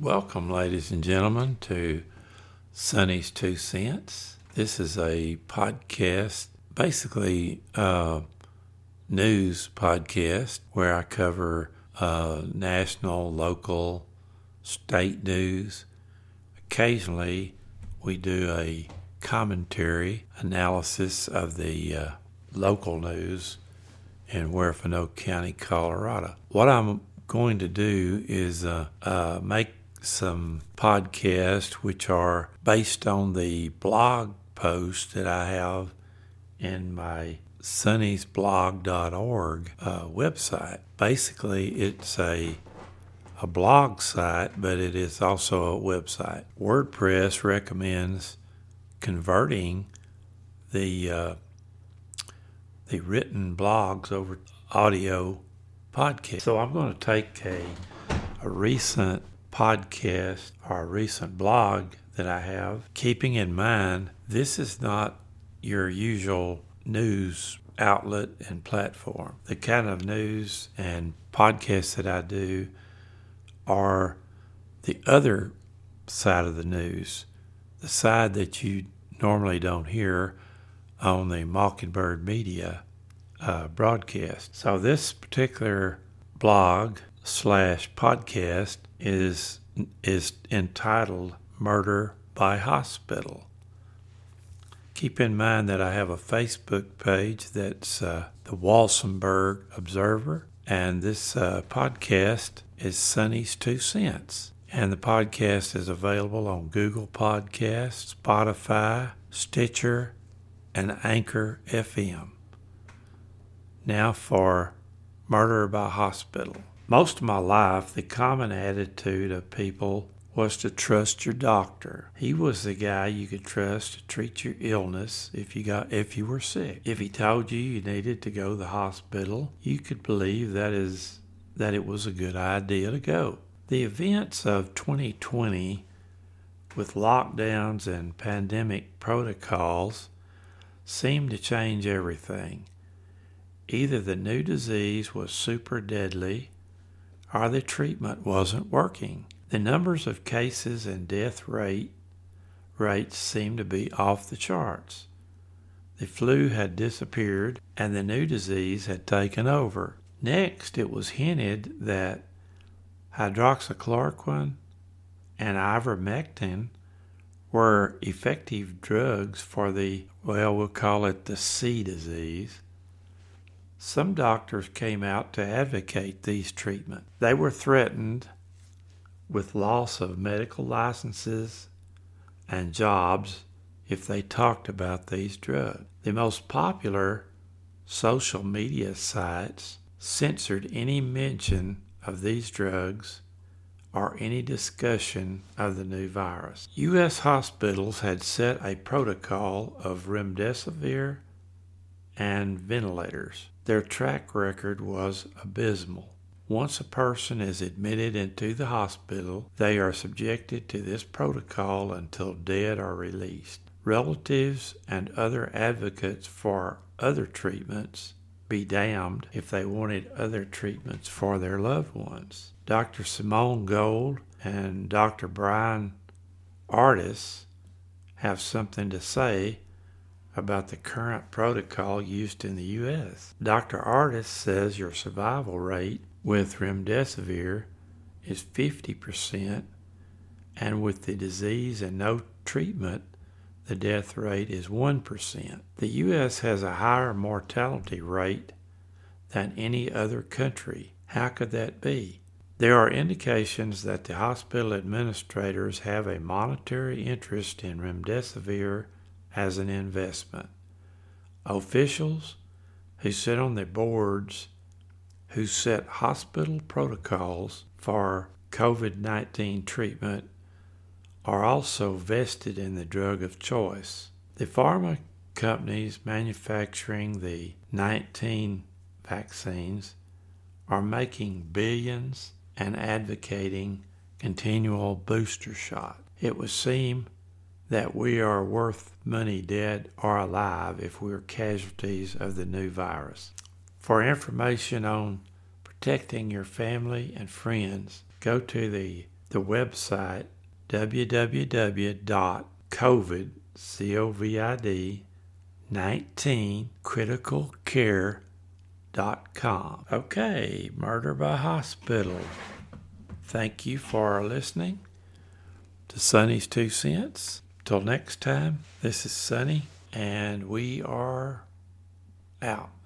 Welcome, ladies and gentlemen, to Sonny's Two Cents. This is a podcast, basically a news podcast, where I cover uh, national, local, state news. Occasionally, we do a commentary analysis of the uh, local news in Huerfano County, Colorado. What I'm going to do is uh, uh, make some podcasts which are based on the blog posts that I have in my sunnysblog.org uh, website. Basically, it's a a blog site, but it is also a website. WordPress recommends converting the uh, the written blogs over audio podcast. So I'm going to take a a recent podcast or a recent blog that I have, keeping in mind this is not your usual news outlet and platform. The kind of news and podcasts that I do are the other side of the news, the side that you normally don't hear on the Mockingbird Media uh, broadcast. So this particular blog slash podcast is is entitled Murder by Hospital. Keep in mind that I have a Facebook page that's uh, the Walsenburg Observer, and this uh, podcast is Sonny's Two Cents. And the podcast is available on Google Podcasts, Spotify, Stitcher, and Anchor FM. Now for Murder by Hospital. Most of my life, the common attitude of people was to trust your doctor. He was the guy you could trust to treat your illness if you got if you were sick. If he told you you needed to go to the hospital, you could believe that is that it was a good idea to go. The events of 2020 with lockdowns and pandemic protocols seemed to change everything. Either the new disease was super deadly or the treatment wasn't working. The numbers of cases and death rate rates seemed to be off the charts. The flu had disappeared and the new disease had taken over. Next, it was hinted that hydroxychloroquine and ivermectin were effective drugs for the, well, we'll call it the C disease. Some doctors came out to advocate these treatments. They were threatened with loss of medical licenses and jobs if they talked about these drugs. The most popular social media sites censored any mention of these drugs or any discussion of the new virus. U.S. hospitals had set a protocol of remdesivir and ventilators. Their track record was abysmal. Once a person is admitted into the hospital, they are subjected to this protocol until dead or released. Relatives and other advocates for other treatments be damned if they wanted other treatments for their loved ones. Dr. Simone Gold and Dr. Brian Ardis have something to say about the current protocol used in the U.S. Dr. Ardis says your survival rate with remdesivir is 50%, and with the disease and no treatment, the death rate is 1%. The U.S. has a higher mortality rate than any other country. How could that be? There are indications that the hospital administrators have a monetary interest in remdesivir as an investment. Officials who sit on the boards who set hospital protocols for COVID 19 treatment are also vested in the drug of choice. The pharma companies manufacturing the 19 vaccines are making billions and advocating continual booster shot. It would seem that we are worth money dead or alive if we're casualties of the new virus. For information on protecting your family and friends, go to the the website www.covid, C-O-V-I-D, 19criticalcare.com. Okay, Murder by Hospital. Thank you for listening to Sonny's Two Cents. Till next time, this is Sunny, and we are out.